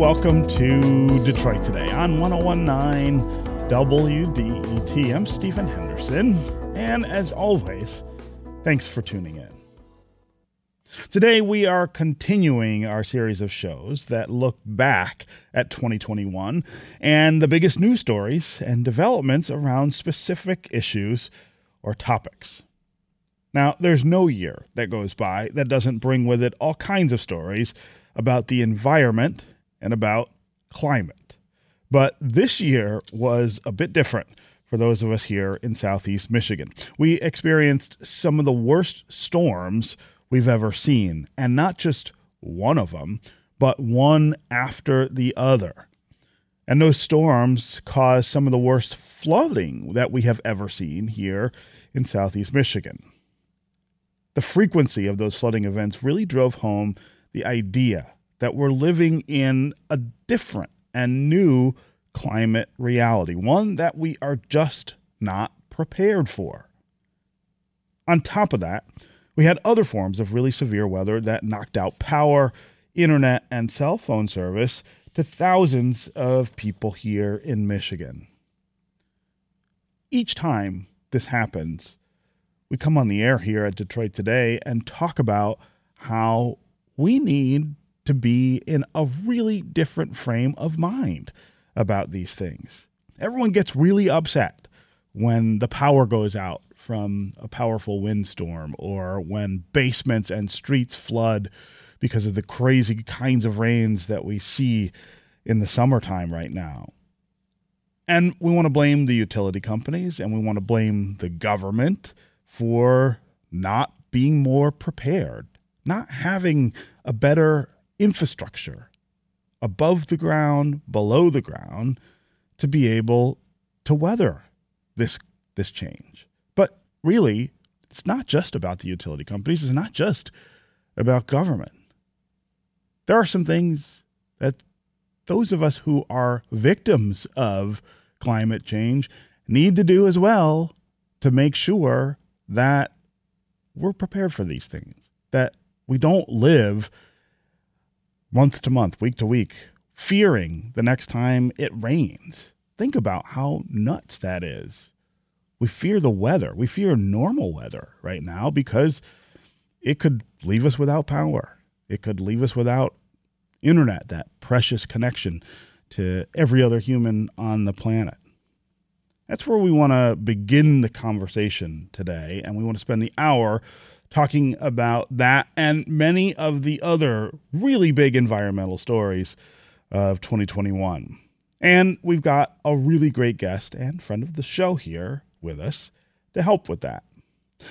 Welcome to Detroit Today on 1019 WDET. I'm Stephen Henderson, and as always, thanks for tuning in. Today, we are continuing our series of shows that look back at 2021 and the biggest news stories and developments around specific issues or topics. Now, there's no year that goes by that doesn't bring with it all kinds of stories about the environment and about climate. But this year was a bit different for those of us here in southeast Michigan. We experienced some of the worst storms we've ever seen, and not just one of them, but one after the other. And those storms caused some of the worst flooding that we have ever seen here in southeast Michigan. The frequency of those flooding events really drove home the idea that we're living in a different and new climate reality, one that we are just not prepared for. On top of that, we had other forms of really severe weather that knocked out power, internet, and cell phone service to thousands of people here in Michigan. Each time this happens, we come on the air here at Detroit Today and talk about how we need to be in a really different frame of mind about these things. Everyone gets really upset when the power goes out from a powerful windstorm or when basements and streets flood because of the crazy kinds of rains that we see in the summertime right now. And we want to blame the utility companies and we want to blame the government for not being more prepared, not having a better infrastructure above the ground, below the ground to be able to weather this this change. But really, it's not just about the utility companies, it's not just about government. There are some things that those of us who are victims of climate change need to do as well to make sure that we're prepared for these things, that we don't live month to month, week to week, fearing the next time it rains. Think about how nuts that is. We fear the weather. We fear normal weather right now because it could leave us without power. It could leave us without internet, that precious connection to every other human on the planet. That's where we want to begin the conversation today, and we want to spend the hour talking about that and many of the other really big environmental stories of 2021. And we've got a really great guest and friend of the show here with us to help with that.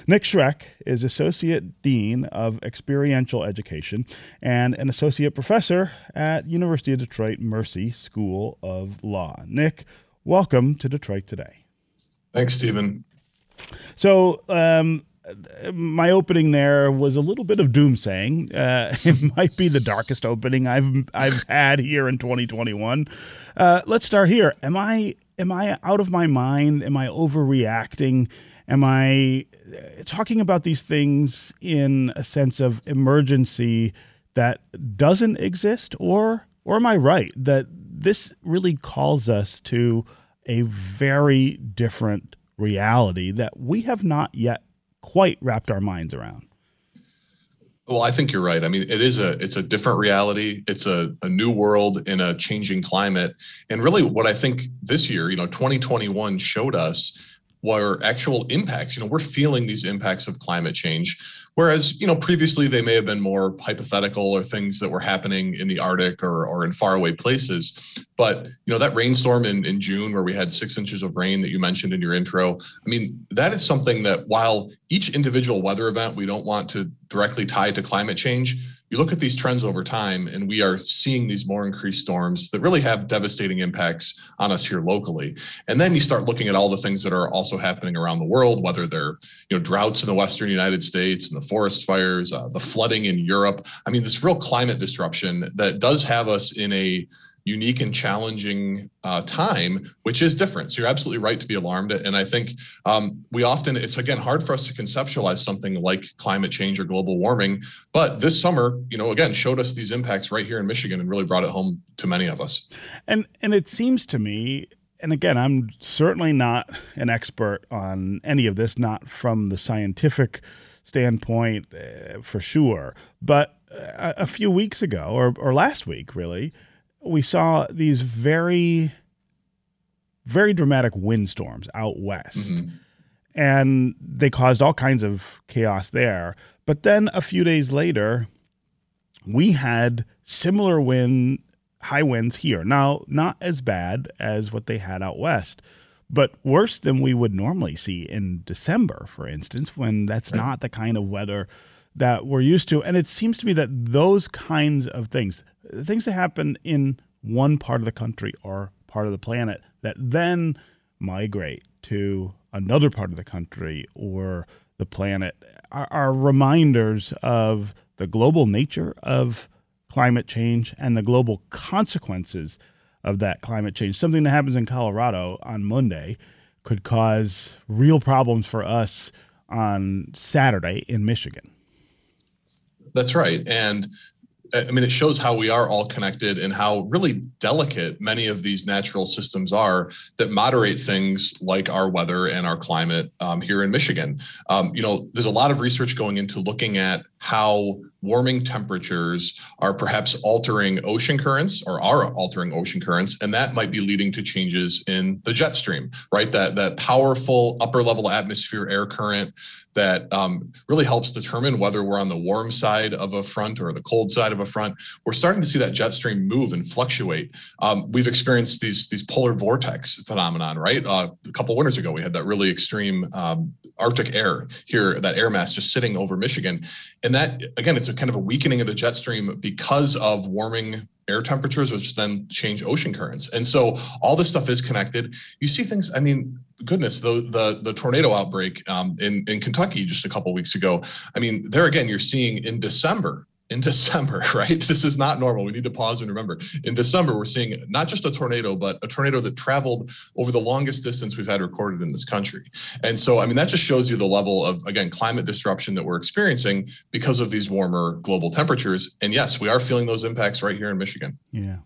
Nick Schroeck is Associate Dean of Experiential Education and an Associate Professor at University of Detroit Mercy School of Law. Nick, welcome to Detroit Today. Thanks, Stephen. So, um, my opening there was a little bit of doomsaying. Uh, it might be the darkest opening I've I've had here in 2021. Uh, let's start here. Am I am I out of my mind? Am I overreacting? Am I uh, talking about these things in a sense of emergency that doesn't exist, or or am I right that this really calls us to a very different reality that we have not yet quite wrapped our minds around. Well, I think you're right. I mean, it is a it's a different reality. It's a, a new world in a changing climate. And really what I think this year, you know, 2021 showed us were actual impacts. You know, we're feeling these impacts of climate change Whereas, you know, previously they may have been more hypothetical or things that were happening in the Arctic or, or in faraway places. But, you know, that rainstorm in, in June where we had six inches of rain that you mentioned in your intro, I mean, that is something that while each individual weather event we don't want to directly tie to climate change, you look at these trends over time and we are seeing these more increased storms that really have devastating impacts on us here locally. And then you start looking at all the things that are also happening around the world whether they're you know droughts in the western united states and the forest fires uh, the flooding in europe. I mean this real climate disruption that does have us in a unique and challenging uh, time, which is different. So you're absolutely right to be alarmed. And I think um, we often, it's again hard for us to conceptualize something like climate change or global warming. But this summer, you know, again, showed us these impacts right here in Michigan and really brought it home to many of us. And and it seems to me and again, I'm certainly not an expert on any of this, not from the scientific standpoint uh, for sure. But a, a few weeks ago, or, or last week, really, we saw these very, very dramatic windstorms out west. Mm-hmm. And they caused all kinds of chaos there. But then a few days later, we had similar wind high winds here. Now, not as bad as what they had out west, but worse than we would normally see in December, for instance, when that's not the kind of weather that we're used to. And it seems to me that those kinds of things, things that happen in one part of the country or part of the planet, that then migrate to another part of the country or the planet, are, are reminders of the global nature of climate change and the global consequences of that climate change. Something that happens in Colorado on Monday could cause real problems for us on Saturday in Michigan. That's right. And I mean, it shows how we are all connected and how really delicate many of these natural systems are that moderate things like our weather and our climate um, here in Michigan. Um, you know, there's a lot of research going into looking at how warming temperatures are perhaps altering ocean currents or are altering ocean currents and that might be leading to changes in the jet stream right? That that powerful upper level atmosphere air current that um, really helps determine whether we're on the warm side of a front or the cold side of a front. We're starting to see that jet stream move and fluctuate. Um, we've experienced these these polar vortex phenomenon right? Uh, a couple winters ago we had that really extreme um, arctic air here that air mass just sitting over michigan. And that again it's a kind of a weakening of the jet stream because of warming air temperatures, which then change ocean currents. And so all this stuff is connected. You see things, I mean, goodness, the the, the tornado outbreak um, in, in Kentucky just a couple weeks ago. I mean, there again, you're seeing in December in December, right? This is not normal. We need to pause and remember. In December, we're seeing not just a tornado, but a tornado that traveled over the longest distance we've had recorded in this country. And so, I mean, that just shows you the level of, again, climate disruption that we're experiencing because of these warmer global temperatures. And yes, we are feeling those impacts right here in Michigan. Yeah.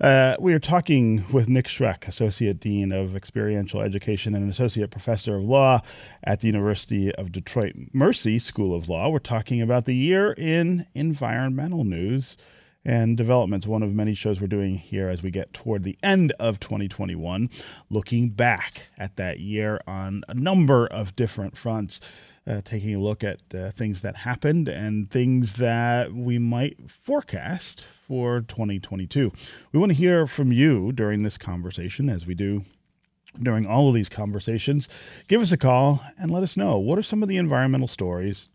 Uh, we are talking with Nick Schroeck, Associate Dean of Experiential Education and Associate Professor of Law at the University of Detroit Mercy School of Law. We're talking about the year in environmental news and developments, one of many shows we're doing here as we get toward the end of 2021, looking back at that year on a number of different fronts uh, taking a look at uh, things that happened and things that we might forecast for 2022. We want to hear from you during this conversation, as we do during all of these conversations. Give us a call and let us know what are some of the environmental stories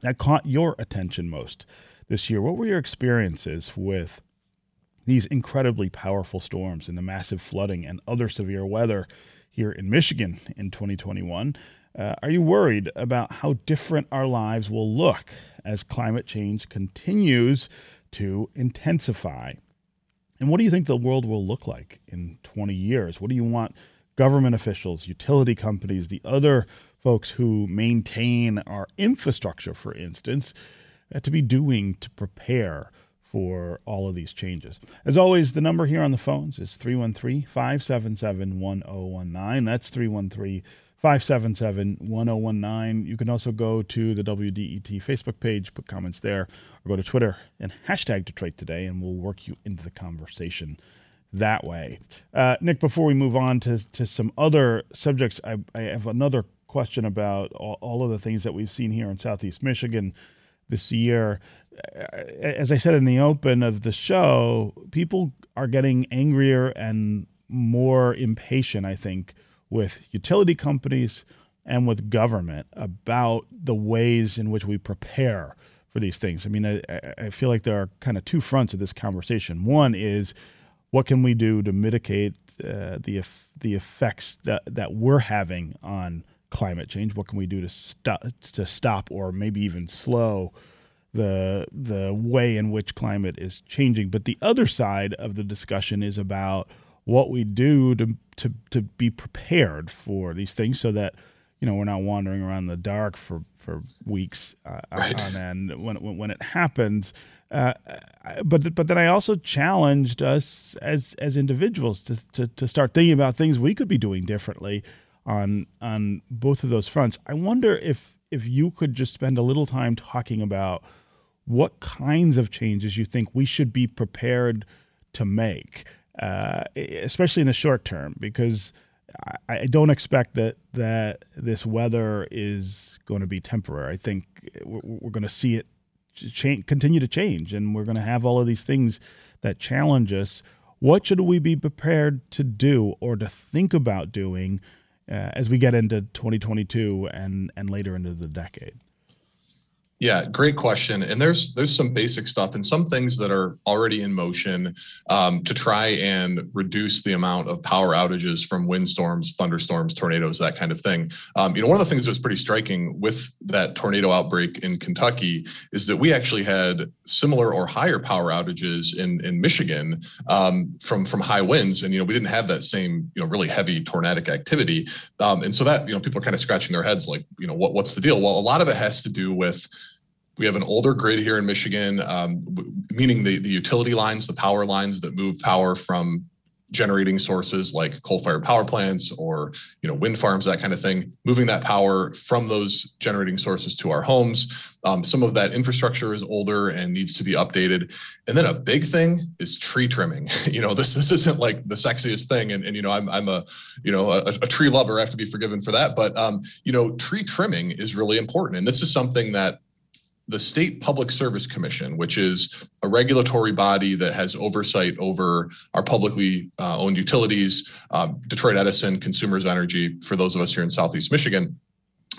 that caught your attention most this year? What were your experiences with these incredibly powerful storms and the massive flooding and other severe weather here in Michigan in 2021? Uh, are you worried about how different our lives will look as climate change continues to intensify? And what do you think the world will look like in 20 years? What do you want government officials, utility companies, the other folks who maintain our infrastructure, for instance, uh, to be doing to prepare for all of these changes? As always, the number here on the phones is 313 577 1019. That's 313 577 1019. You can also go to the WDET Facebook page, put comments there, or go to Twitter and hashtag Detroit Today, and we'll work you into the conversation that way. Uh, Nick, before we move on to, to some other subjects, I, I have another question about all, all, of the things that we've seen here in Southeast Michigan this year. As I said in the open of the show, people are getting angrier and more impatient, I think, with utility companies and with government about the ways in which we prepare for these things. I mean, I, I feel like there are kind of two fronts of this conversation. One is what can we do to mitigate uh, the the effects that, that we're having on climate change? What can we do to stop to stop or maybe even slow the the way in which climate is changing. But the other side of the discussion is about what we do to to to be prepared for these things, so that you know we're not wandering around in the dark for for weeks uh, right. on end when when it happens. Uh, but but then I also challenged us as as individuals to, to to start thinking about things we could be doing differently on on both of those fronts. I wonder if if you could just spend a little time talking about what kinds of changes you think we should be prepared to make, uh, especially in the short term, because I, I, don't expect that that this weather is going to be temporary. I think we're, we're going to see it change, continue to change, and we're going to have all of these things that challenge us. What should we be prepared to do or to think about doing uh, as we get into 2022 and and later into the decade? Yeah, great question. And there's there's some basic stuff and some things that are already in motion um, to try and reduce the amount of power outages from windstorms, thunderstorms, tornadoes, that kind of thing. Um, you know, one of the things that was pretty striking with that tornado outbreak in Kentucky is that we actually had similar or higher power outages in in Michigan um, from from high winds, and you know we didn't have that same you know really heavy tornadic activity, um, and so that you know people are kind of scratching their heads like you know what what's the deal? Well, a lot of it has to do with we have an older grid here in Michigan, um, meaning the, the utility lines, the power lines that move power from generating sources like coal-fired power plants or you know wind farms that kind of thing moving that power from those generating sources to our homes. Um, some of that infrastructure is older and needs to be updated. And then a big thing is tree trimming. You know this this isn't like the sexiest thing and, and you know i'm, I'm a you know a, a tree lover i have to be forgiven for that. But um, you know tree trimming is really important and this is something that the State Public Service Commission, which is a regulatory body that has oversight over our publicly uh, owned utilities, um, Detroit Edison, Consumers Energy, for those of us here in Southeast Michigan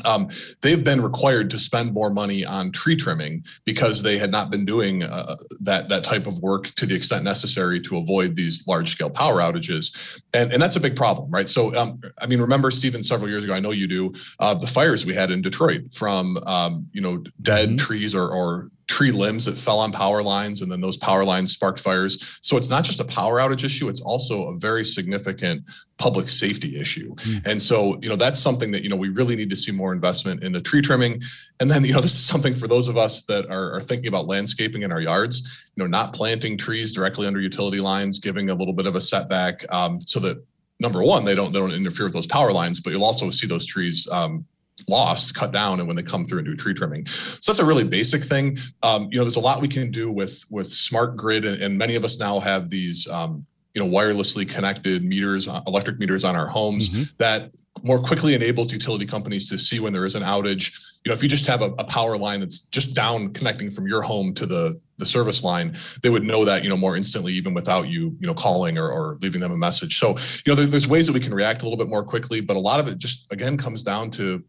um, they've been required to spend more money on tree trimming because they had not been doing uh, that that type of work to the extent necessary to avoid these large scale power outages, and and that's a big problem, right? So, um, I mean, remember Stephen several years ago, I know you do, uh, the fires we had in Detroit from um, you know dead mm-hmm. trees or or tree limbs that fell on power lines, and then those power lines sparked fires. So it's not just a power outage issue; it's also a very significant public safety issue. Mm. And so, you know, that's something that you know we really need to see more investment in the tree trimming. And then, you know, this is something for those of us that are, are thinking about landscaping in our yards. You know, not planting trees directly under utility lines, giving a little bit of a setback um, so that number one, they don't they don't interfere with those power lines, but you'll also see those trees um, lost, cut down, and when they come through and do tree trimming. So that's a really basic thing. Um, you know, there's a lot we can do with with smart grid, and, and many of us now have these. Um, you know, wirelessly connected meters, uh, electric meters on our homes mm-hmm. that more quickly enables utility companies to see when there is an outage. You know, if you just have a, a, power line that's just down connecting from your home to the the service line, they would know that you know more instantly, even without you you know calling or, or leaving them a message. So you know, there, there's ways that we can react a little bit more quickly, but a lot of it just again comes down to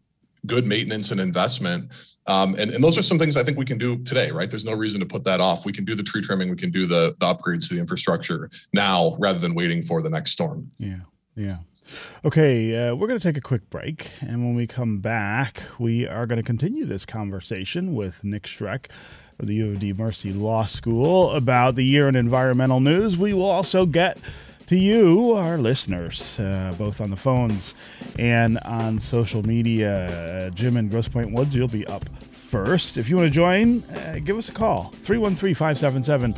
good maintenance and investment. Um, and, and those are some things I think we can do today, right? There's no reason to put that off. We can do the tree trimming, we can do the, the upgrades to the infrastructure now rather than waiting for the next storm. Yeah, yeah. Okay, uh, we're going to take a quick break. And when we come back, we are going to continue this conversation with Nick Schroeck of the U of D Mercy Law School about the year in environmental news. We will also get to you, our listeners, uh, both on the phones and on social media. Uh, Jim in Grosse Pointe Woods, you'll be up first. If you want to join, uh, give us a call. 313 577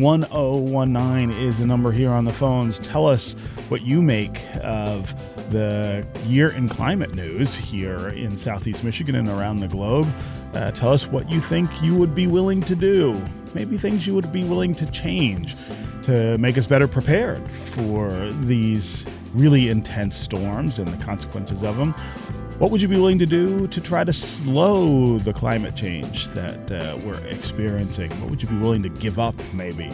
1019 is the number here on the phones. Tell us what you make of the year in climate news here in Southeast Michigan and around the globe. Uh, tell us what you think you would be willing to do, maybe things you would be willing to change to make us better prepared for these really intense storms and the consequences of them. What would you be willing to do to try to slow the climate change that uh, we're experiencing? What would you be willing to give up, maybe?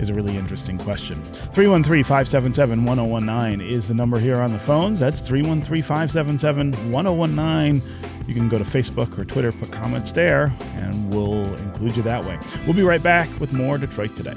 Is a really interesting question. 313 577 1019 is the number here on the phones. That's 313 577 1019. You can go to Facebook or Twitter, put comments there, and we'll include you that way. We'll be right back with more Detroit Today.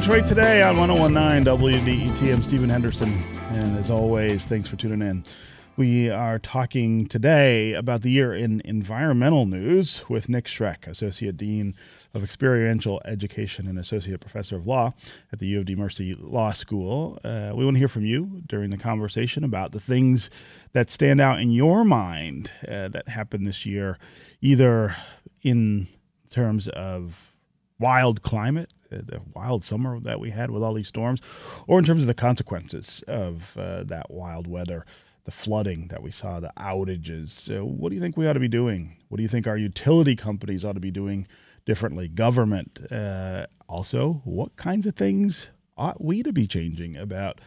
Detroit Today on 1019 WDET. I'm Stephen Henderson. And as always, thanks for tuning in. We are talking today about the year in environmental news with Nick Schroeck, Associate Dean of Experiential Education and Associate Professor of Law at the U of D Mercy Law School. Uh, we want to hear from you during the conversation about the things that stand out in your mind uh, that happened this year, either in terms of wild climate the wild summer that we had with all these storms, or in terms of the consequences of uh, that wild weather, the flooding that we saw, the outages. So what do you think we ought to be doing? What do you think our utility companies ought to be doing differently? Government. Uh, also, what kinds of things ought we to be changing about?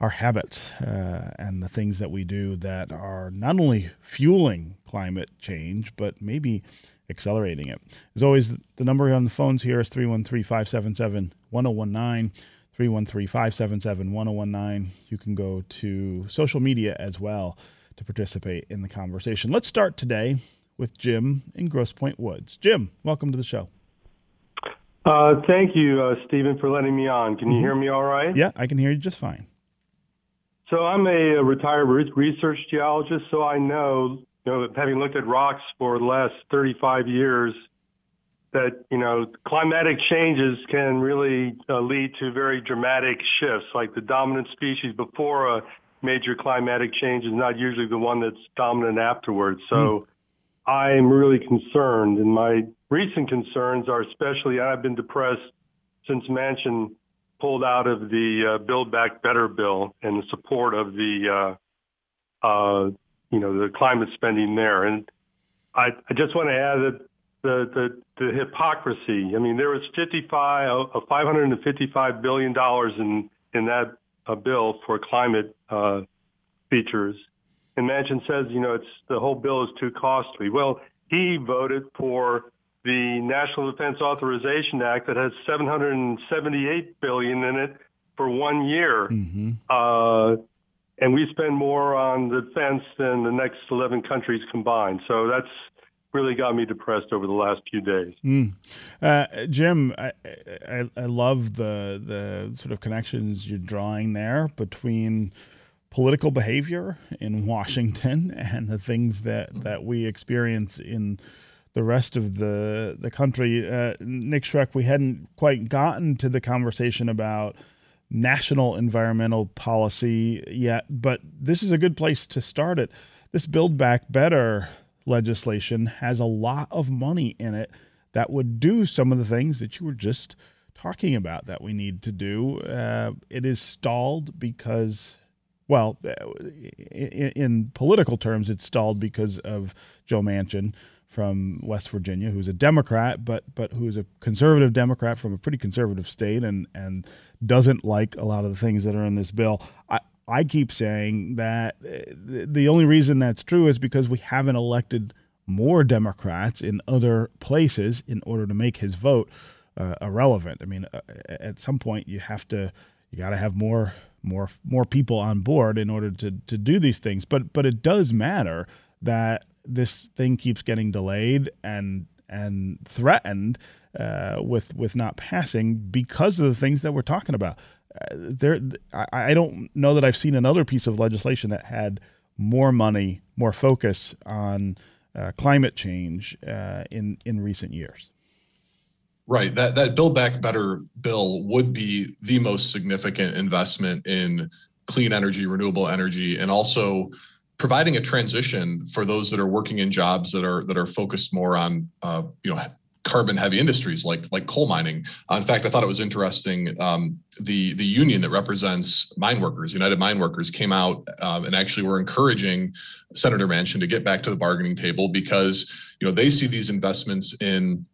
Our habits uh, and the things that we do that are not only fueling climate change, but maybe accelerating it. As always, the number on the phones here is 313 577 1019. 313 577 1019. You can go to social media as well to participate in the conversation. Let's start today with Jim in Grosse Pointe Woods. Jim, welcome to the show. Uh, thank you, uh, Stephen, for letting me on. Can you mm-hmm. hear me all right? Yeah, I can hear you just fine. So I'm a retired research geologist, so I know you know, having looked at rocks for the last 35 years, that you know climatic changes can really uh, lead to very dramatic shifts. Like the dominant species before a major climatic change is not usually the one that's dominant afterwards. So mm. I'm really concerned, and my recent concerns are especially I've been depressed since Manchin pulled out of the uh, Build Back Better bill and the support of the uh, uh, you know, the climate spending there. And I, I just want to add that the, the, the hypocrisy. I mean, there was 55, uh, 555 billion dollars in in that uh, bill for climate uh, features, and Manchin says, you know, it's the whole bill is too costly. Well, he voted for the National Defense Authorization Act that has 778 billion in it for one year. Mm-hmm. Uh, and we spend more on defense than the next 11 countries combined. So that's really got me depressed over the last few days. Mm. Uh, Jim, I, I, I, love the the sort of connections you're drawing there between political behavior in Washington and the things that, that we experience in the rest of the the country. Uh, Nick Schroeck, we hadn't quite gotten to the conversation about national environmental policy yet, but this is a good place to start it. This Build Back Better legislation has a lot of money in it that would do some of the things that you were just talking about that we need to do. Uh, it is stalled because, well, in, in, political terms, it's stalled because of Joe Manchin from West Virginia, who's a Democrat, but but who's a conservative Democrat from a pretty conservative state, and and doesn't like a lot of the things that are in this bill. I, I keep saying that uh, the only reason that's true is because we haven't elected more Democrats in other places in order to make his vote uh, irrelevant. I mean, uh, at some point you have to you got to have more more more people on board in order to to do these things. But but it does matter that this thing keeps getting delayed and and threatened uh, with with not passing because of the things that we're talking about. Uh, there, I, I don't know that I've seen another piece of legislation that had more money, more focus on uh, climate change uh, in in recent years. Right. That that Build Back Better bill would be the most significant investment in clean energy, renewable energy, and also providing a transition for those that are working in jobs that are that are focused more on uh, you know carbon heavy industries like like coal mining. Uh, in fact, I thought it was interesting. Um, the the union that represents mine workers, United Mine Workers, came out um, and actually were encouraging Senator Manchin to get back to the bargaining table because you know they see these investments in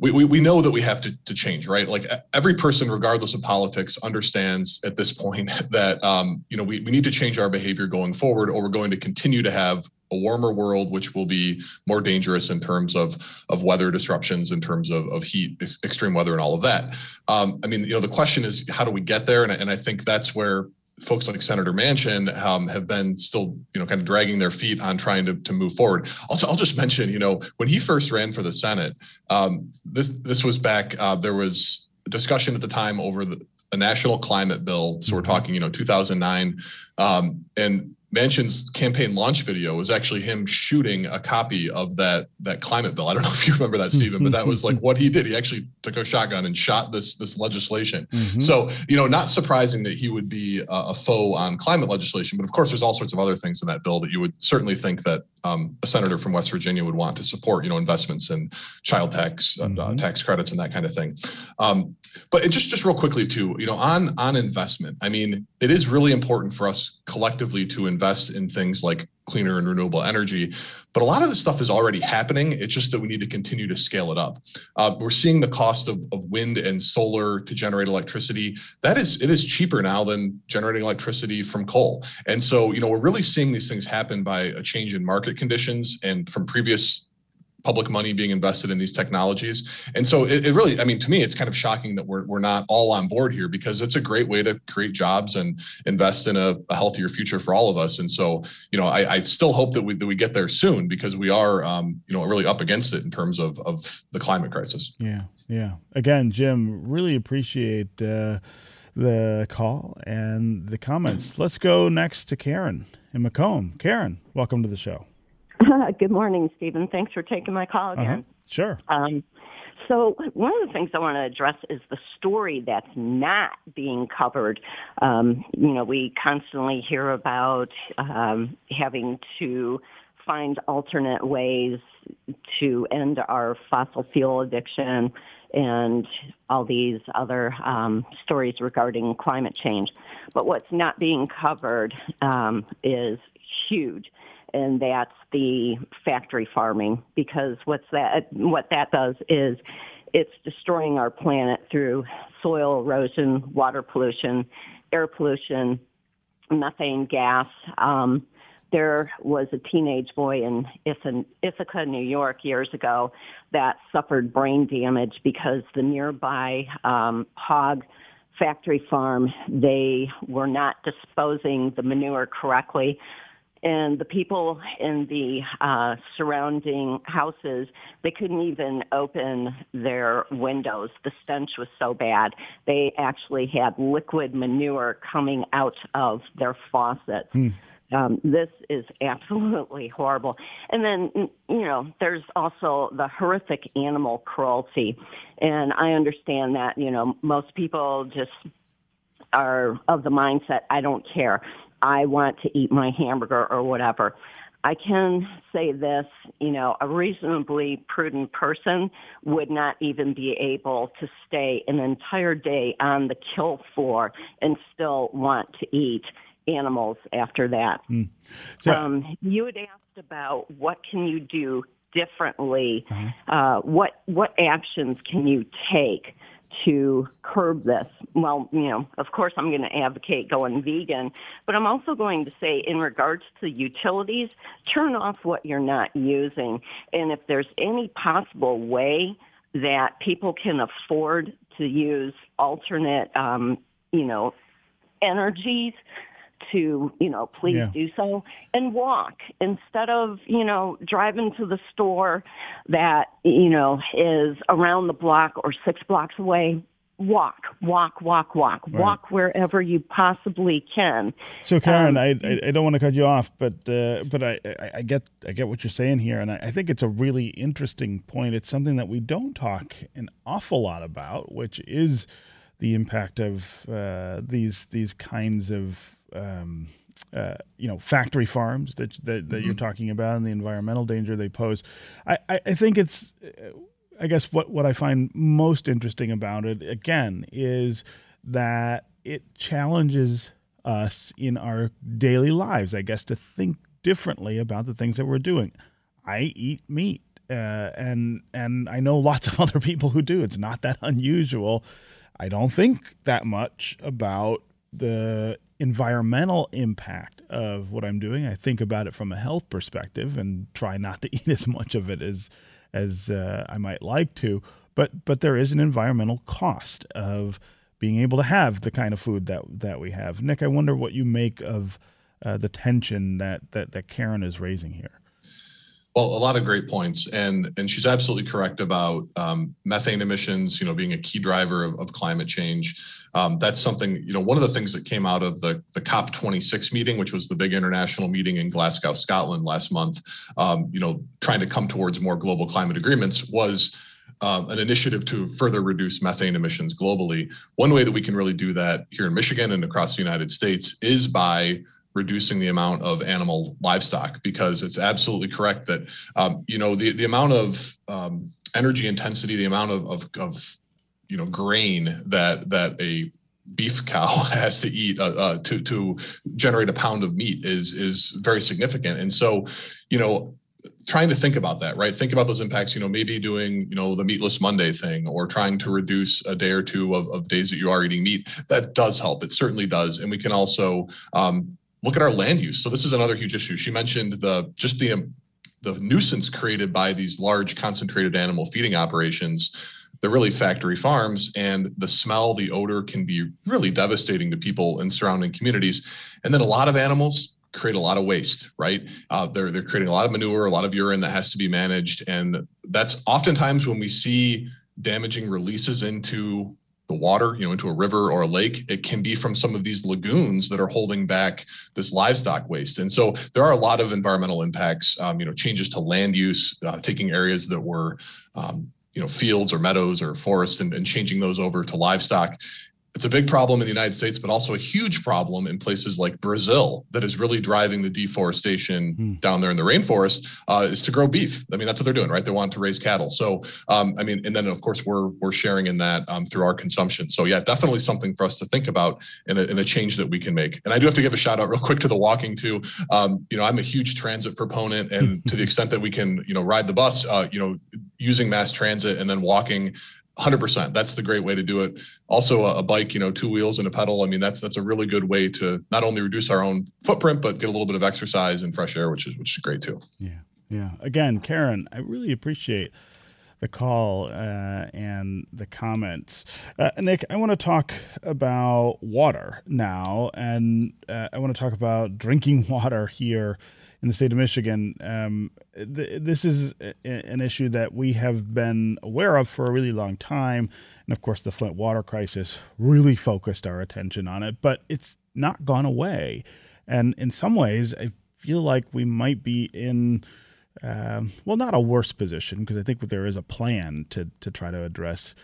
we, we, we know that we have to, to change, right? Like every person, regardless of politics, understands at this point that um, you know we, we need to change our behavior going forward, or we're going to continue to have a warmer world, which will be more dangerous in terms of of weather disruptions, in terms of, of heat, extreme weather, and all of that. Um, I mean, you know, the question is, how do we get there? And, and I think that's where folks like Senator Manchin um, have been still, you know, kind of dragging their feet on trying to, to move forward. I'll, I'll just mention, you know, when he first ran for the Senate, um, this this was back. Uh, there was discussion at the time over the, a national climate bill. So we're mm-hmm. talking, you know, 2009, um, and Manchin's campaign launch video was actually him shooting a copy of that that climate bill. I don't know if you remember that, Stephen, but that was like what he did. He actually took a shotgun and shot this this legislation. Mm-hmm. So you know, not surprising that he would be a, a, foe on climate legislation. But of course, there's all sorts of other things in that bill that you would certainly think that um, a senator from West Virginia would want to support. You know, investments in child tax, uh, mm-hmm. uh, tax credits, and that kind of thing. Um, but just just real quickly too, you know, on on investment. I mean, it is really important for us collectively to invest in things like cleaner and renewable energy. But a lot of this stuff is already happening. It's just that we need to continue to scale it up. Uh, we're seeing the cost of, of wind and solar to generate electricity. That is, it is cheaper now than generating electricity from coal. And so, you know, we're really seeing these things happen by a change in market conditions and from previous public money being invested in these technologies. And so it, it, really, I mean, to me, it's kind of shocking that we're, we're not all on board here because it's a great way to create jobs and invest in a, a healthier future for all of us. And so, you know, I, I, still hope that we, that we get there soon because we are, um, you know, really up against it in terms of, of the climate crisis. Yeah. Yeah. Again, Jim, really appreciate uh, the call and the comments. Let's go next to Karen in Macomb. Karen, welcome to the show. Good morning, Stephen. Thanks for taking my call uh-huh. again. Uh-huh. Sure. Um, so one of the things I want to address is the story that's not being covered. Um, you know, we constantly hear about um, having to find alternate ways to end our fossil fuel addiction and all these other um, stories regarding climate change. But what's not being covered um, is huge and that's the factory farming because what's that what that does is it's destroying our planet through soil erosion, water pollution, air pollution, methane gas. Um, there was a teenage boy in Ithaca, New York, years ago that suffered brain damage because the nearby um, hog factory farm they were not disposing the manure correctly and the people in the uh, surrounding houses they couldn't even open their windows. The stench was so bad. They actually had liquid manure coming out of their faucets. Mm. um, this is absolutely horrible. And then you know there's also the horrific animal cruelty. And i understand that you know most people just are of the mindset I don't care. I want to eat my hamburger or whatever. I can say this, you know, a reasonably prudent person would not even be able to stay an entire day on the kill floor and still want to eat animals after that. Mm. So, um, you had asked about what can you do differently, uh-huh. uh, what what actions can you take to curb this? Well, you know, of course I'm going to advocate going vegan, but I'm also going to say in regards to utilities, turn off what you're not using. And if there's any possible way that people can afford to use alternate, um, you know, energies, to, you know, please yeah. do so and walk instead of, you know, driving to the store that, you know, is around the block or six blocks away. Walk, walk, walk, walk, right. walk wherever you possibly can. So, Karen, um, I, I don't want to cut you off, but uh, but I, I get I get what you're saying here, and I, I think it's a really interesting point. It's something that we don't talk an awful lot about, which is the impact of uh, these these kinds of um, uh, you know factory farms that that, that mm-hmm. you're talking about and the environmental danger they pose. I, I, I think it's I guess what what I find most interesting about it again is that it challenges us in our daily lives. I guess to think differently about the things that we're doing. I eat meat. Uh, and and I know lots of other people who do. It's not that unusual. I don't think that much about the environmental impact of what I'm doing. I think about it from a health perspective and try not to eat as much of it as as uh, I might like to. But but there is an environmental cost of being able to have the kind of food that that we have. Nick, I wonder what you make of uh, the tension that, that that Karen is raising here. Well, a lot of great points, and and she's absolutely correct about um, methane emissions. You know, being a key driver of, of climate change. Um, that's something. You know, one of the things that came out of the the COP 26 meeting, which was the big international meeting in Glasgow, Scotland last month. Um, you know, trying to come towards more global climate agreements was um, an initiative to further reduce methane emissions globally. One way that we can really do that here in Michigan and across the United States is by reducing the amount of animal livestock because it's absolutely correct that um, you know the, the amount of um, energy intensity the amount of, of, of, you know grain that that a beef cow has to eat uh, uh, to to generate a pound of meat is is very significant and so you know trying to think about that, right? Think about those impacts, you know, maybe doing, you know, the meatless Monday thing or trying to reduce a day or two of, of days that you are eating meat. That does help. It certainly does. And we can also um, look at our land use. So this is another huge issue. She mentioned the just the um, the nuisance created by these large concentrated animal feeding operations. They're really factory farms, and the smell, the odor can be really devastating to people in surrounding communities. And then a lot of animals create a lot of waste, right? Uh, they're they're creating a lot of manure, a lot of urine that has to be managed, and that's oftentimes when we see damaging releases into the water, you know, into a river or a lake, it can be from some of these lagoons that are holding back this livestock waste. And so there are a lot of environmental impacts, um, you know, changes to land use, uh, taking areas that were, um, you know, fields or meadows or forests and, and changing those over to livestock it's a big problem in the United States, but also a huge problem in places like Brazil that is really driving the deforestation hmm. down there in the rainforest uh, is to grow beef. I mean, that's what they're doing, right? They want to raise cattle. So, um, I mean, and then of course we're we're sharing in that um, through our consumption. So, yeah, definitely something for us to think about in a, in a change that we can make. And I do have to give a shout out real quick to the walking too. Um, you know, I'm a huge transit proponent, and to the extent that we can, you know, ride the bus, uh, you know, using mass transit and then walking 100% that's the great way to do it. Also a, a, bike you know two wheels and a pedal. I mean that's that's a really good way to not only reduce our own footprint but get a little bit of exercise and fresh air which is which is great too. Yeah. Yeah. Again karen i really appreciate the call uh, and the comments. Uh, Nick, I want to talk about water now, and uh, I want to talk about drinking water here in the state of Michigan. Um, th- this is a- an issue that we have been aware of for a really long time. And of course, the Flint water crisis really focused our attention on it, but it's not gone away. And in some ways, I feel like we might be in. Um, well, not a worse position because I think there is a plan to to try to address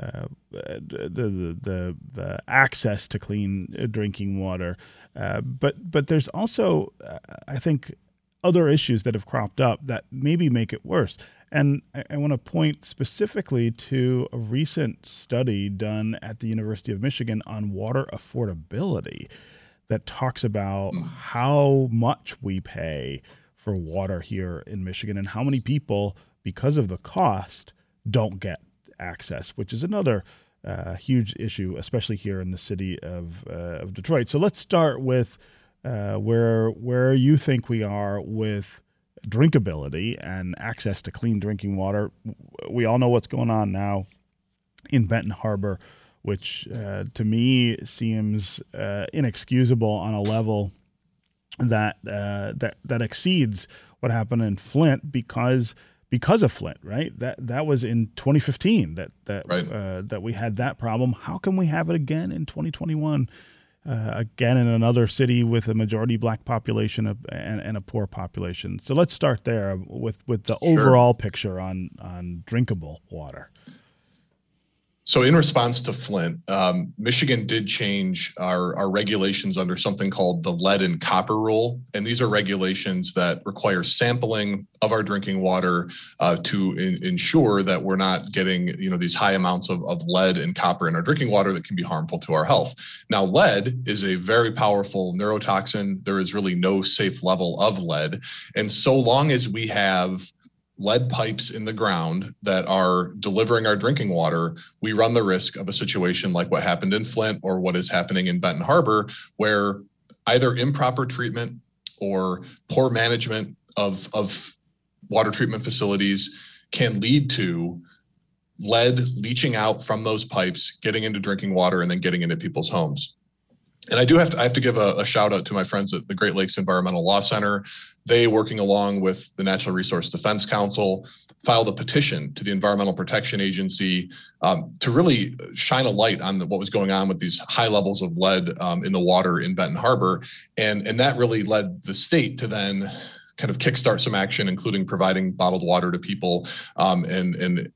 uh, the, the, the the access to clean drinking water, uh, but but there's also uh, I think other issues that have cropped up that maybe make it worse. And I, I want to point specifically to a recent study done at the University of Michigan on water affordability that talks about hmm. how much we pay for water here in Michigan and how many people, because of the cost, don't get access, which is another uh, huge issue, especially here in the city of, uh, of Detroit. So let's start with uh, where where you think we are with drinkability and access to clean drinking water. We all know what's going on now in Benton Harbor, which uh, to me seems uh, inexcusable on a level that uh, that that exceeds what happened in Flint because because of Flint, right? That that was in 2015 that that right. Uh, that we had that problem. How can we have it again in 2021? Uh, again in another city with a majority black population of, and, and, a poor population. So let's start there with, with the sure. overall picture on, on drinkable water. So, in response to Flint, um, Michigan did change our, our regulations under something called the lead and copper rule. And these are regulations that require sampling of our drinking water uh, to in, ensure that we're not getting you know, these high amounts of, of lead and copper in our drinking water that can be harmful to our health. Now, lead is a very powerful neurotoxin. There is really no safe level of lead. And so long as we have lead pipes in the ground that are delivering our drinking water, we run the risk of a situation like what happened in Flint or what is happening in Benton Harbor, where either improper treatment or poor management of, of water treatment facilities can lead to lead leaching out from those pipes, getting into drinking water, and then getting into people's homes and I do have to I have to give a, a, shout out to my friends at the Great Lakes Environmental Law Center. They, working along with the Natural Resource Defense Council, filed a petition to the Environmental Protection Agency um, to really shine a light on the, what was going on with these high levels of lead um, in the water in Benton Harbor, and and that really led the state to then kind of kickstart some action, including providing bottled water to people um, and and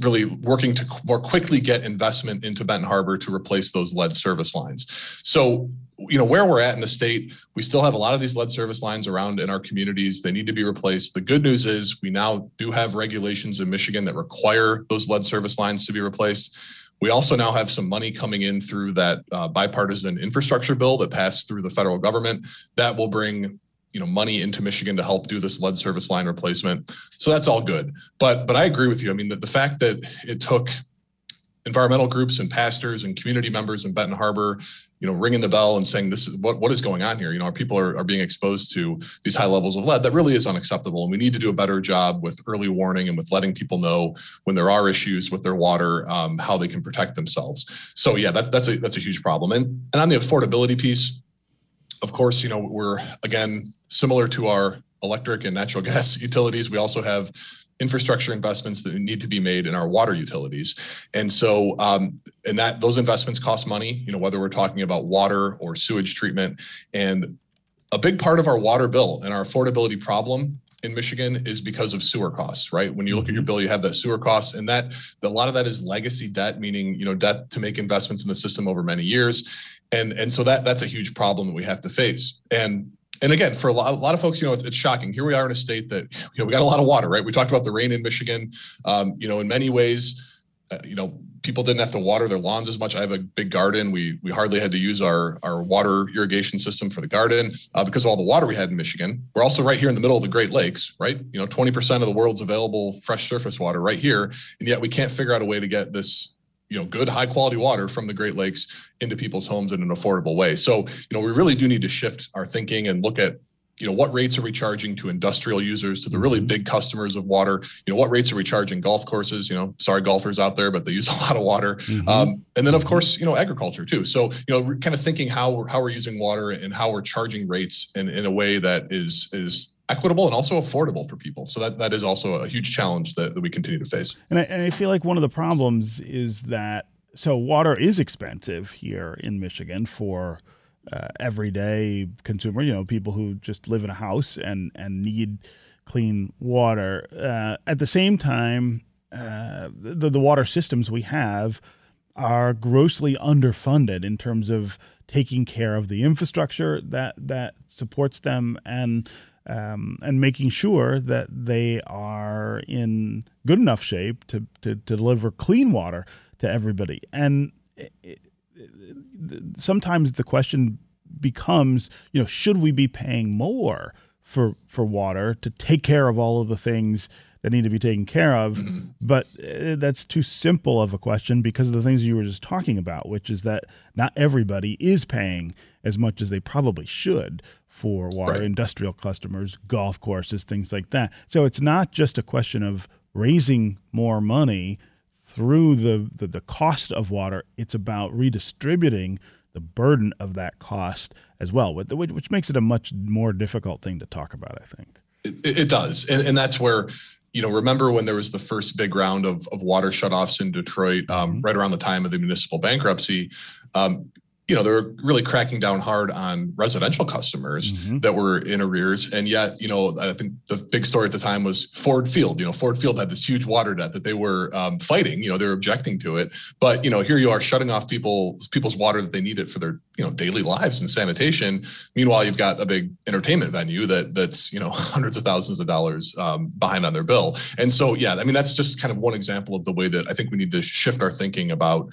really working to more quickly get investment into Benton Harbor to replace those lead service lines. So, you know, where we're at in the state, we still have a lot of these lead service lines around in our communities. They need to be replaced. The good news is we now do have regulations in Michigan that require those lead service lines to be replaced. We also now have some money coming in through that uh, bipartisan infrastructure bill that passed through the federal government that will bring you know money into Michigan to help do this lead service line replacement. So that's all good. But but I agree with you. I mean that the fact that it took environmental groups and pastors and community members in Benton Harbor, you know, ringing the bell and saying this is what what is going on here. You know, our people are, are being exposed to these high levels of lead. That really is unacceptable. And we need to do a better job with early warning and with letting people know when there are issues with their water, um, how they can protect themselves. So yeah, that, that's a that's a huge problem. And and on the affordability piece, of course, you know, we're again similar to our electric and natural gas utilities. We also have infrastructure investments that need to be made in our water utilities and so um, and that those investments cost money you know whether we're talking about water or sewage treatment and a big part of our water bill and our affordability problem in Michigan is because of sewer costs, right? When you look at your mm-hmm. bill, you have that sewer costs, and that a lot of that is legacy debt, meaning you know debt to make investments in the system over many years, and and so that that's a huge problem that we have to face. And and again, for a lot, a lot of folks, you know, it's, it's, shocking. Here we are in a state that you know we got a lot of water, right? We talked about the rain in Michigan. Um, you know, in many ways, uh, you know, people didn't have to water their lawns as much. I have a big garden. We we hardly had to use our our water irrigation system for the garden uh, because of all the water we had in Michigan. We're also right here in the middle of the Great Lakes, right? You know, 20% of the world's available fresh surface water right here, and yet we can't figure out a way to get this you know good high quality water from the great lakes into people's homes in an affordable way. So you know we really do need to shift our thinking and look at you know what rates are we charging to industrial users to the really mm-hmm. big customers of water? You know what rates are we charging golf courses? You know sorry golfers out there but they use a lot of water. Mm-hmm. um, and then of course you know agriculture too. So you know we're kind of thinking how we're how we're using water and how we're charging rates in, in a way that is is equitable and also affordable for people. So that that is also a huge challenge that, that we continue to face. And I, and I feel like one of the problems is that so water is expensive here in michigan for uh, everyday consumer, you know, people who just live in a house and, and need clean water. Uh, at the same time, uh, the, the water systems we have are grossly underfunded in terms of taking care of the infrastructure that, that supports them and um, and making sure that they are in good enough shape to, to, to deliver clean water to everybody. And it, sometimes the question becomes, you know, should we be paying more for for water to take care of all of the things that need to be taken care of? But uh, that's too simple of a question because of the things you were just talking about, which is that not everybody is paying as much as they probably should for water. Right. Industrial customers, golf courses, things like that. So it's not just a question of raising more money through the, the, the cost of water. It's about redistributing the burden of that cost as well, which makes it a much more difficult thing to talk about, I think. It, it does. And, and that's where, you know, remember when there was the first big round of, of water shutoffs in Detroit, um, mm-hmm. right around the time of the municipal bankruptcy? Um, you know, they're really cracking down hard on residential customers mm-hmm. that were in arrears. And yet, you know, I think the big story at the time was Ford Field. You know, Ford Field had this huge water debt that they were um, fighting. You know, they were objecting to it. But you know, here you are shutting off people people's water that they needed for their you know daily lives and sanitation. Meanwhile, you've got a big entertainment venue that that's you know hundreds of thousands of dollars um, behind on their bill. And so, yeah, I mean, that's just kind of one example of the way that I think we need to shift our thinking about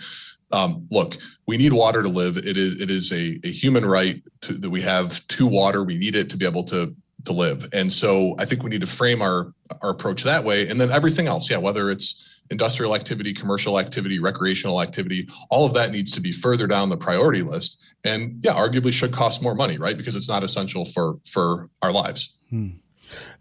um, look, we need water to live. It is it is a, a human right to, that we have to water. We need it to be able to to live. And so I think we need to frame our our approach that way. And then everything else, yeah, whether it's industrial activity, commercial activity, recreational activity, all of that needs to be further down the priority list. And yeah, arguably should cost more money, right? Because it's not essential for for our lives. Hmm.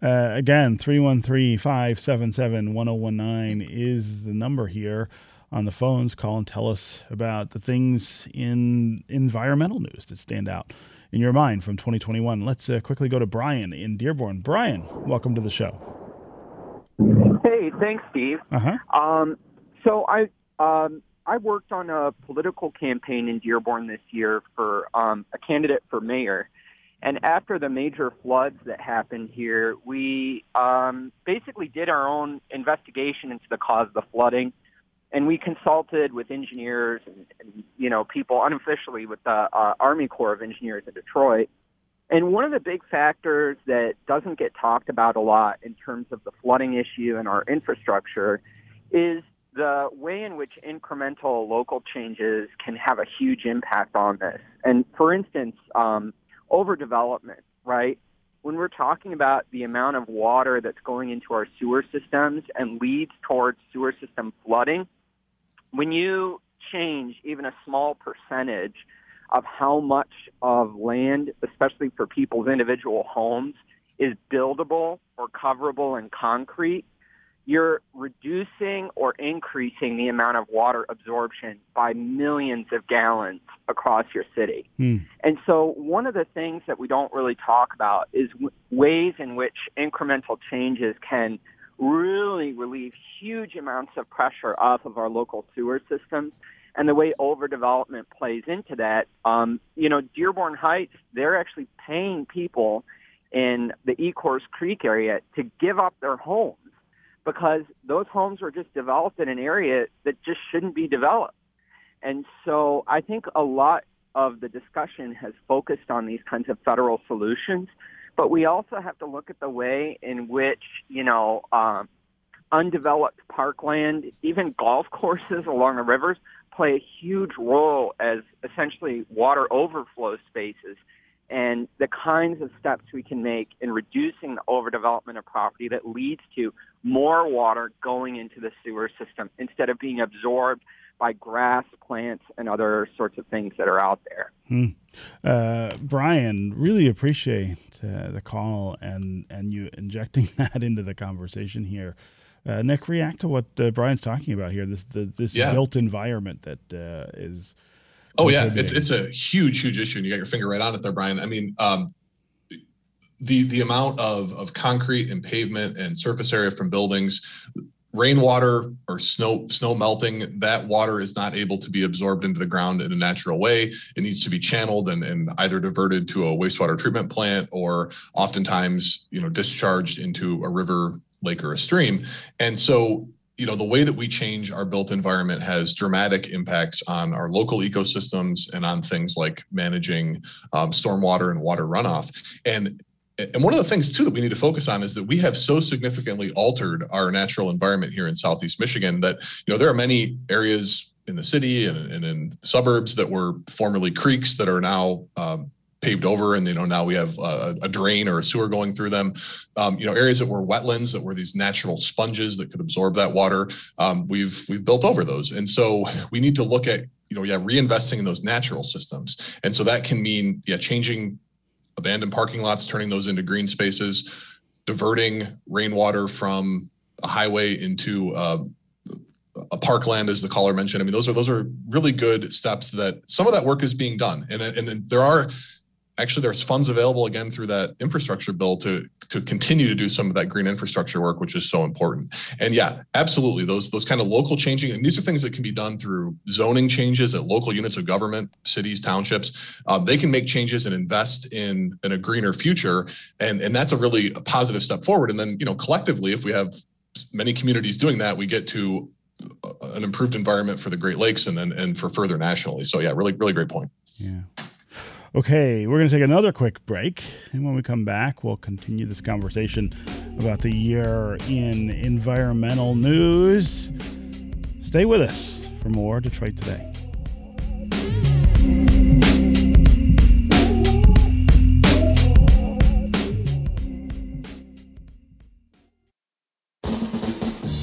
Uh, again, 313 577 1019 is the number here on the phones. Call and tell us about the things in environmental news that stand out in your mind from 2021. Let's uh, quickly go to Brian in Dearborn. Brian, welcome to the show. Hey, thanks, Steve. Uh-huh. Um, so I um, I worked on a political campaign in Dearborn this year for um, a candidate for mayor. And after the major floods that happened here, we um, basically did our own investigation into the cause of the flooding and we consulted with engineers and, and you know people unofficially with the uh, Army Corps of Engineers in Detroit. And one of the big factors that doesn't get talked about a lot in terms of the flooding issue and our infrastructure is the way in which incremental local changes can have a huge impact on this. And for instance, um, overdevelopment, right? When we're talking about the amount of water that's going into our sewer systems and leads towards sewer system flooding, when you change even a small percentage of how much of land, especially for people's individual homes, is buildable or coverable in concrete, you're reducing or increasing the amount of water absorption by millions of gallons across your city. Hmm. And so one of the things that we don't really talk about is w- ways in which incremental changes can really relieve huge amounts of pressure off of our local sewer systems. And the way overdevelopment plays into that, um, you know, Dearborn Heights, they're actually paying people in the Ecorse Creek area to give up their homes because those homes were just developed in an area that just shouldn't be developed. And so I think a lot of the discussion has focused on these kinds of federal solutions. But we also have to look at the way in which, you know, um, undeveloped parkland, even golf courses along the rivers, play a huge role as essentially water overflow spaces and the kinds of steps we can make in reducing the overdevelopment of property that leads to more water going into the sewer system instead of being absorbed by grass, plants, and other sorts of things that are out there. Hmm. Uh, Brian, really appreciate uh, the call and and you injecting that into the conversation here. Uh, Nick, react to what uh, Brian's talking about here. This the, this yeah. built environment that uh, is. Oh yeah, it's it's a huge huge issue, and you got your finger right on it there, Brian. I mean, um, the the amount of of concrete and pavement and surface area from buildings rainwater or snow snow melting that water is not able to be absorbed into the ground in a natural way. It needs to be channeled and, and either diverted to a wastewater treatment plant or oftentimes you know discharged into a river lake or a stream. And so you know the way that we change our built environment has dramatic impacts on our local ecosystems and on things like managing um, stormwater and water runoff. And and one of the things too that we need to focus on is that we have so significantly altered our natural environment here in southeast michigan that you know there are many areas in the city and, and in suburbs that were formerly creeks that are now um, paved over and you know now we have a, a, drain or a sewer going through them. Um, you know areas that were wetlands that were these natural sponges that could absorb that water um, we've we've built over those. And so we need to look at you know yeah reinvesting in those natural systems. And so that can mean yeah changing abandoned parking lots, turning those into green spaces, diverting rainwater from a highway into uh, a parkland, as the caller mentioned. I mean, those are those are really good steps. That some of that work is being done, and and there are actually there's funds available again through that infrastructure bill to to continue to do some of that green infrastructure work which is so important. And yeah absolutely those those kind of local changing and these are things that can be done through zoning changes at local units of government cities townships. Um, they can make changes and invest in in a greener future and and that's a really positive step forward. And then you know collectively if we have many communities doing that we get to an improved environment for the great lakes and then and for further nationally. So yeah really really great point. Yeah Okay, we're going to take another quick break. And when we come back, we'll continue this conversation about the year in environmental news. Stay with us for more Detroit Today.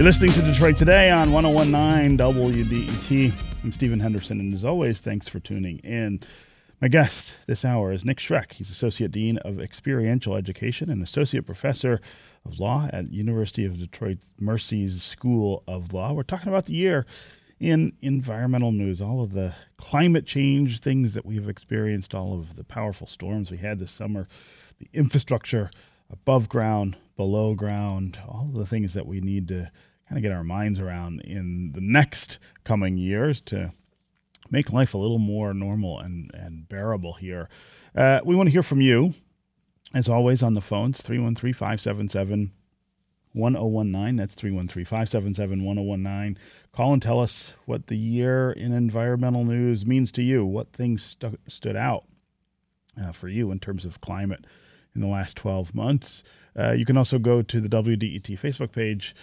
You're listening to Detroit Today on 1019 WDET. I'm Stephen Henderson, and as always, thanks for tuning in. My guest this hour is Nick Schroeck. He's Associate Dean of Experiential Education and Associate Professor of Law at University of Detroit Mercy's School of Law. We're talking about the year in environmental news, all of the climate change things that we've experienced, all of the powerful storms we had this summer, the infrastructure above ground, below ground, all the things that we need to kind of get our minds around in the next coming years to make life a little more normal and, and bearable here. Uh, we want to hear from you, as always, on the phones 313 577 1019. That's 313 577 1019. Call and tell us what the year in environmental news means to you, what things stu- stood out uh, for you in terms of climate in the last 12 months. Uh, you can also go to the WDET Facebook page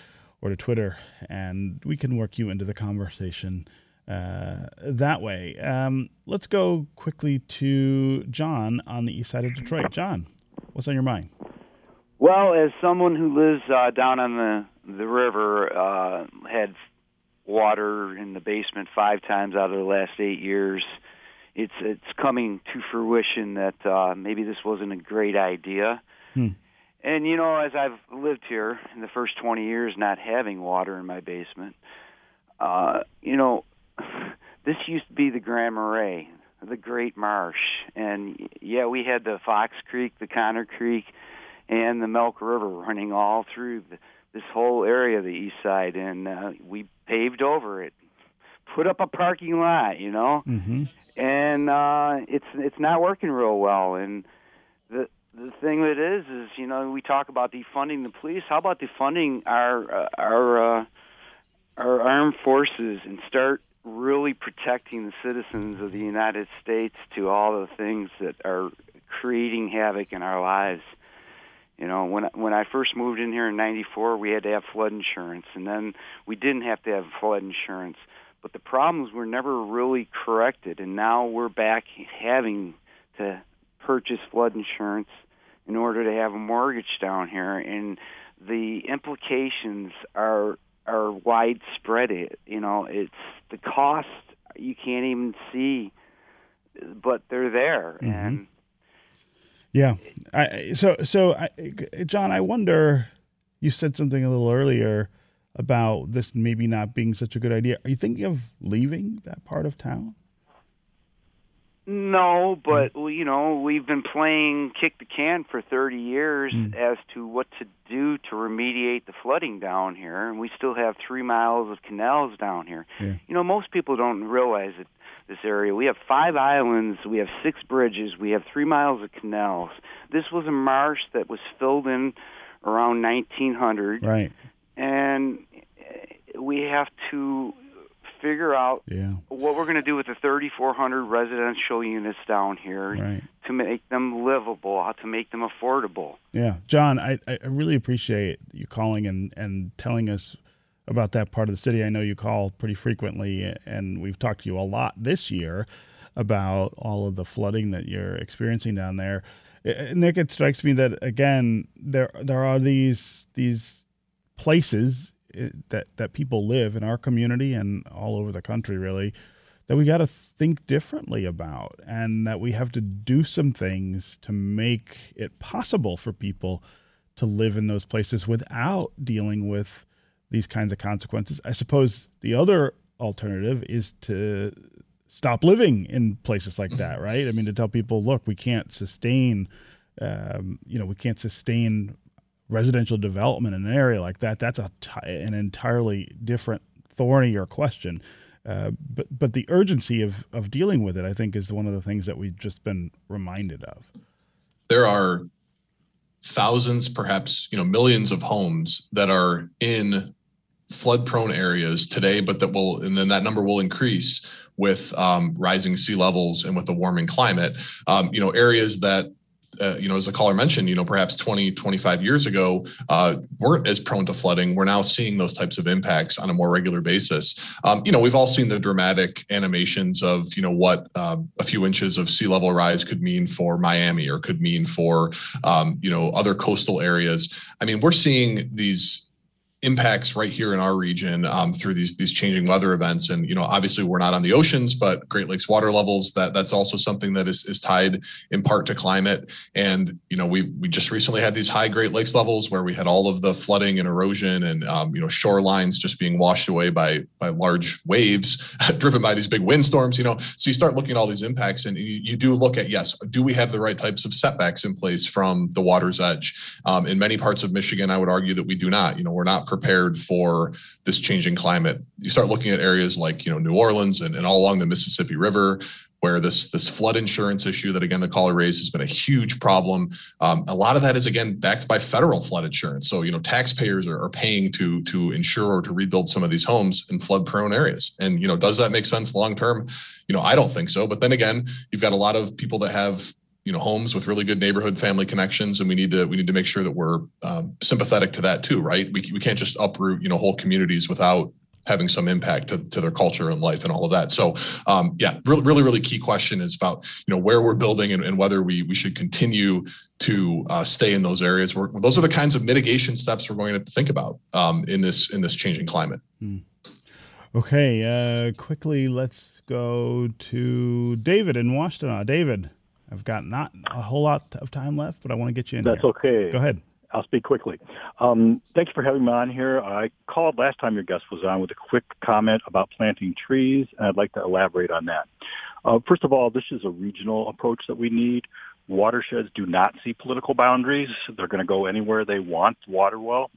or to Twitter, and we can work you into the conversation uh, that way. Um, let's go quickly to John on the east side of Detroit. John, what's on your mind? Well, as someone who lives uh, down on the the river, uh, had water in the basement five times out of the last eight years. It's it's coming to fruition that uh, maybe this wasn't a great idea. Hmm. And you know, as I've lived here in the first 20 years, not having water in my basement, uh, you know, this used to be the Grand Marais, the Great Marsh, and yeah, we had the Fox Creek, the Connor Creek, and the Milk River running all through the, this whole area of the east side, and uh, we paved over it, put up a parking lot, you know, Mm-hmm. and uh, it's it's not working real well, and the thing that is is you know we talk about defunding the police. How about defunding our uh, our uh, our armed forces and start really protecting the citizens of the United States to all the things that are creating havoc in our lives. You know, when when I first moved in here in '94, we had to have flood insurance, and then we didn't have to have flood insurance. But the problems were never really corrected, and now we're back having to purchase flood insurance in order to have a mortgage down here, and the implications are are widespread. It you know, it's the cost you can't even see, but they're there, Mhm. and Yeah. I, so, so I, John, I wonder. You said something a little earlier about this maybe not being such a good idea. Are you thinking of leaving that part of town? No, but well, you know we've been playing kick the can for 30 years Mm. as to what to do to remediate the flooding down here, and we still have three miles of canals down here. Yeah. You know, most people don't realize it. This area, we have five islands, we have six bridges, we have three miles of canals. This was a marsh that was filled in around 1900, Right. and we have to figure out Yeah. what we're going to do with the 3,400 residential units down here Right. to make them livable, how to make them affordable. Yeah, John, I, I really appreciate you calling and, and telling us about that part of the city. I know you call pretty frequently, and we've talked to you a lot this year about all of the flooding that you're experiencing down there. Nick, it strikes me that again there there are these these places that that people live in our community and all over the country, really, that we got to think differently about and that we have to do some things to make it possible for people to live in those places without dealing with these kinds of consequences. I suppose the other alternative is to stop living in places like that, right? I mean, to tell people, look, we can't sustain, um, you know, we can't sustain residential development in an area like that. That's a t- an entirely different, thornier question. Uh, but but the urgency of of dealing with it, I think, is one of the things that we've just been reminded of. there are thousands, perhaps you know millions of homes that are in flood prone areas today, but that will and then that number will increase with um, rising sea levels and with a warming climate. Um, you know areas that uh, you know, as the caller mentioned, you know, perhaps 20, 25 years ago, uh, weren't as prone to flooding. We're now seeing those types of impacts on a more regular basis. Um, you know, we've all seen the dramatic animations of, you know, what uh, a few inches of sea level rise could mean for Miami or could mean for, um, you know, other coastal areas. I mean, we're seeing these impacts right here in our region um, through these these changing weather events. And you know obviously we're not on the oceans but great lakes water levels that that's also something that is, is tied in part to climate. And you know we we just recently had these high great lakes levels where we had all of the flooding and erosion and um, you know shorelines just being washed away by by large waves driven by these big windstorms you know. So you start looking at all these impacts and you, you do look at yes do we have the right types of setbacks in place from the water's edge? Um, in many parts of michigan i would argue that we do not. You know we're not prepared for this changing climate. You start looking at areas like you know New Orleans and, and all along the Mississippi River, where this this flood insurance issue that again the caller raised has been a huge problem. Um, a lot of that is again backed by federal flood insurance. So you know taxpayers are, are paying to to insure or to rebuild some of these homes in flood prone areas. And you know does that make sense long term? You know I don't think so. But then again, you've got a lot of people that have you know homes with really good neighborhood family connections and we need to we need to make sure that we're um, sympathetic to that too right? We, we can't just uproot you know whole communities without having some impact to, to their culture and life and all of that. So um, yeah really really really key question is about you know where we're building and, and whether we we should continue to uh, stay in those areas. Where those are the kinds of mitigation steps we're going to have to think about um, in this in this changing climate. Hmm. okay uh, quickly let's go to david in washington david I've got not a whole lot of time left, but I want to get you in. That's here. okay. Go ahead. I'll speak quickly. Um, thank you for having me on here. I called last time your guest was on with a quick comment about planting trees, and I'd like to elaborate on that. Uh, first of all, this is a regional approach that we need. Watersheds do not see political boundaries. They're going to go anywhere they want water well.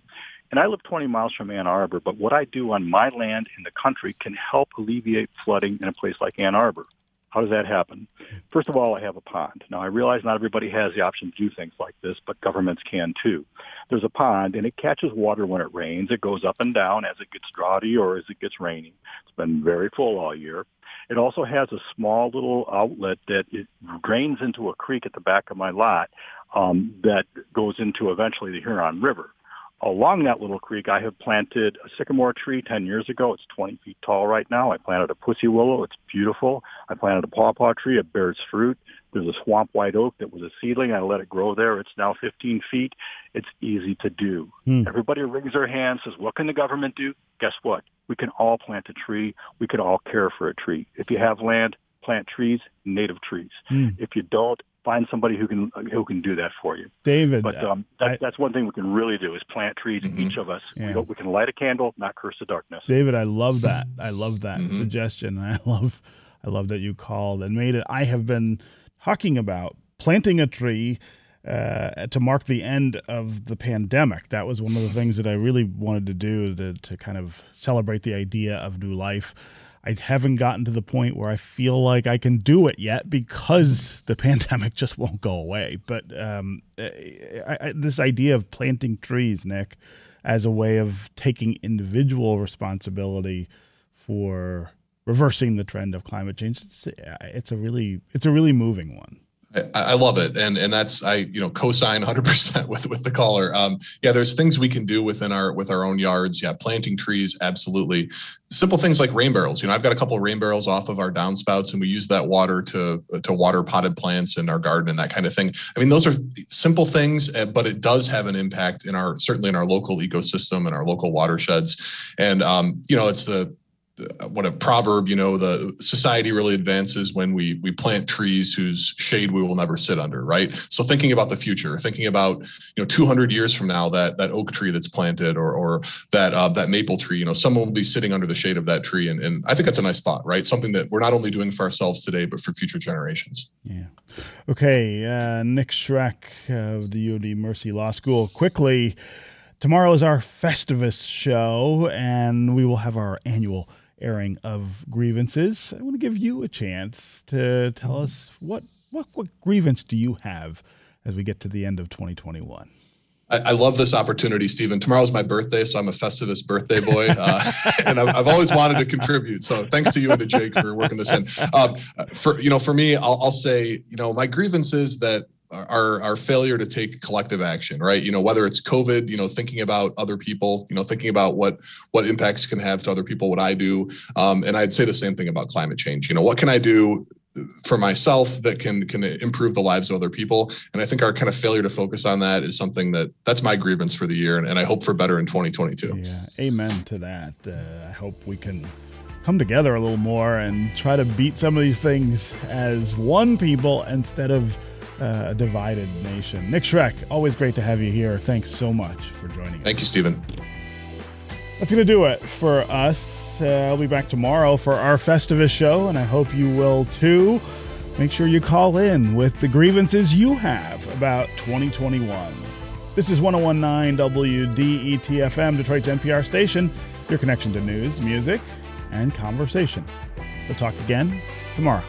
And I live 20 miles from Ann Arbor, but what I do on my land in the country can help alleviate flooding in a place like Ann Arbor. How does that happen? First of all, I have a pond. Now, I realize not everybody has the option to do things like this, but governments can too. There's a pond, and it catches water when it rains. It goes up and down as it gets droughty or as it gets rainy. It's been very full all year. It also has a small little outlet that it drains into a creek at the back of my lot um, that goes into eventually the Huron River along that little creek, I have planted a sycamore tree 10 years ago. It's 20 feet tall right now. I planted a pussy willow. It's beautiful. I planted a pawpaw tree. It bears fruit. There's a swamp white oak that was a seedling. I let it grow there. It's now 15 feet. It's easy to do. Hmm. Everybody wrings their hands, says, what can the government do? Guess what? We can all plant a tree. We can all care for a tree. If you have land, plant trees, native trees. Hmm. If you don't, find somebody who can who can do that for you. David, but um, that, I, that's one thing we can really do is plant trees. Mm-hmm. Each of us, yeah. we, we, can light a candle, not curse the darkness. David, I love that. I love that mm-hmm. suggestion. I love, I love that you called and made it. I have been talking about planting a tree. Uh, to mark the end of the pandemic. That was one of the things that I really wanted to do to, to kind of celebrate the idea of new life. I haven't gotten to the point where I feel like I can do it yet because the pandemic just won't go away. But um, I, I, this idea of planting trees, Nick, as a way of taking individual responsibility for reversing the trend of climate change, it's, it's a really it's a really moving one. I, love it, and and that's I you know co-sign 100 percent with with the caller. Um, yeah, there's things we can do within our with our own yards. Yeah, planting trees, absolutely. Simple things like rain barrels. You know, I've got a couple of rain barrels off of our downspouts, and we use that water to to water potted plants in our garden and that kind of thing. I mean, those are simple things, eh, but it does have an impact in our certainly in our local ecosystem and our local watersheds. And um, you know, it's the what a proverb you know the society really advances when we we plant trees whose shade we will never sit under right? So thinking about the future thinking about you know 200 years from now that that oak tree that's planted or or that uh, that maple tree you know someone will be sitting under the shade of that tree. And, and i think that's a nice thought right? Something that we're not only doing for ourselves today but for future generations. Yeah. Okay uh, nick schroeck of the ud mercy law school. Quickly tomorrow is our festivus show and we will have our annual airing of grievances. I want to give you a chance to tell us what what what grievance do you have as we get to the end of 2021. I, love this opportunity, Stephen. Tomorrow's my birthday, so I'm a Festivus birthday boy, uh, and I've, I've, always wanted to contribute. So thanks to you and to Jake for working this in. Um, for you know, for me, I'll, I'll say, you know, my grievance is that our our failure to take collective action right? You know whether it's covid you know thinking about other people you know thinking about what what impacts can have to other people what i do. Um, and i'd say the same thing about climate change. You know what can i do for myself that can can improve the lives of other people? And i think our kind of failure to focus on that is something that that's my grievance for the year and, and i hope for better in 2022 yeah amen to that. Uh, i hope we can come together a little more and try to beat some of these things as one people instead of uh, a divided nation. Nick Schroeck, always great to have you here. Thanks so much for joining us. Thank you, Stephen. That's going to do it for us. Uh, I'll be back tomorrow for our Festivus show, and I hope you will too. Make sure you call in with the grievances you have about 2021. This is 1019 WDETFM, Detroit's NPR station, your connection to news, music, and conversation. We'll talk again tomorrow.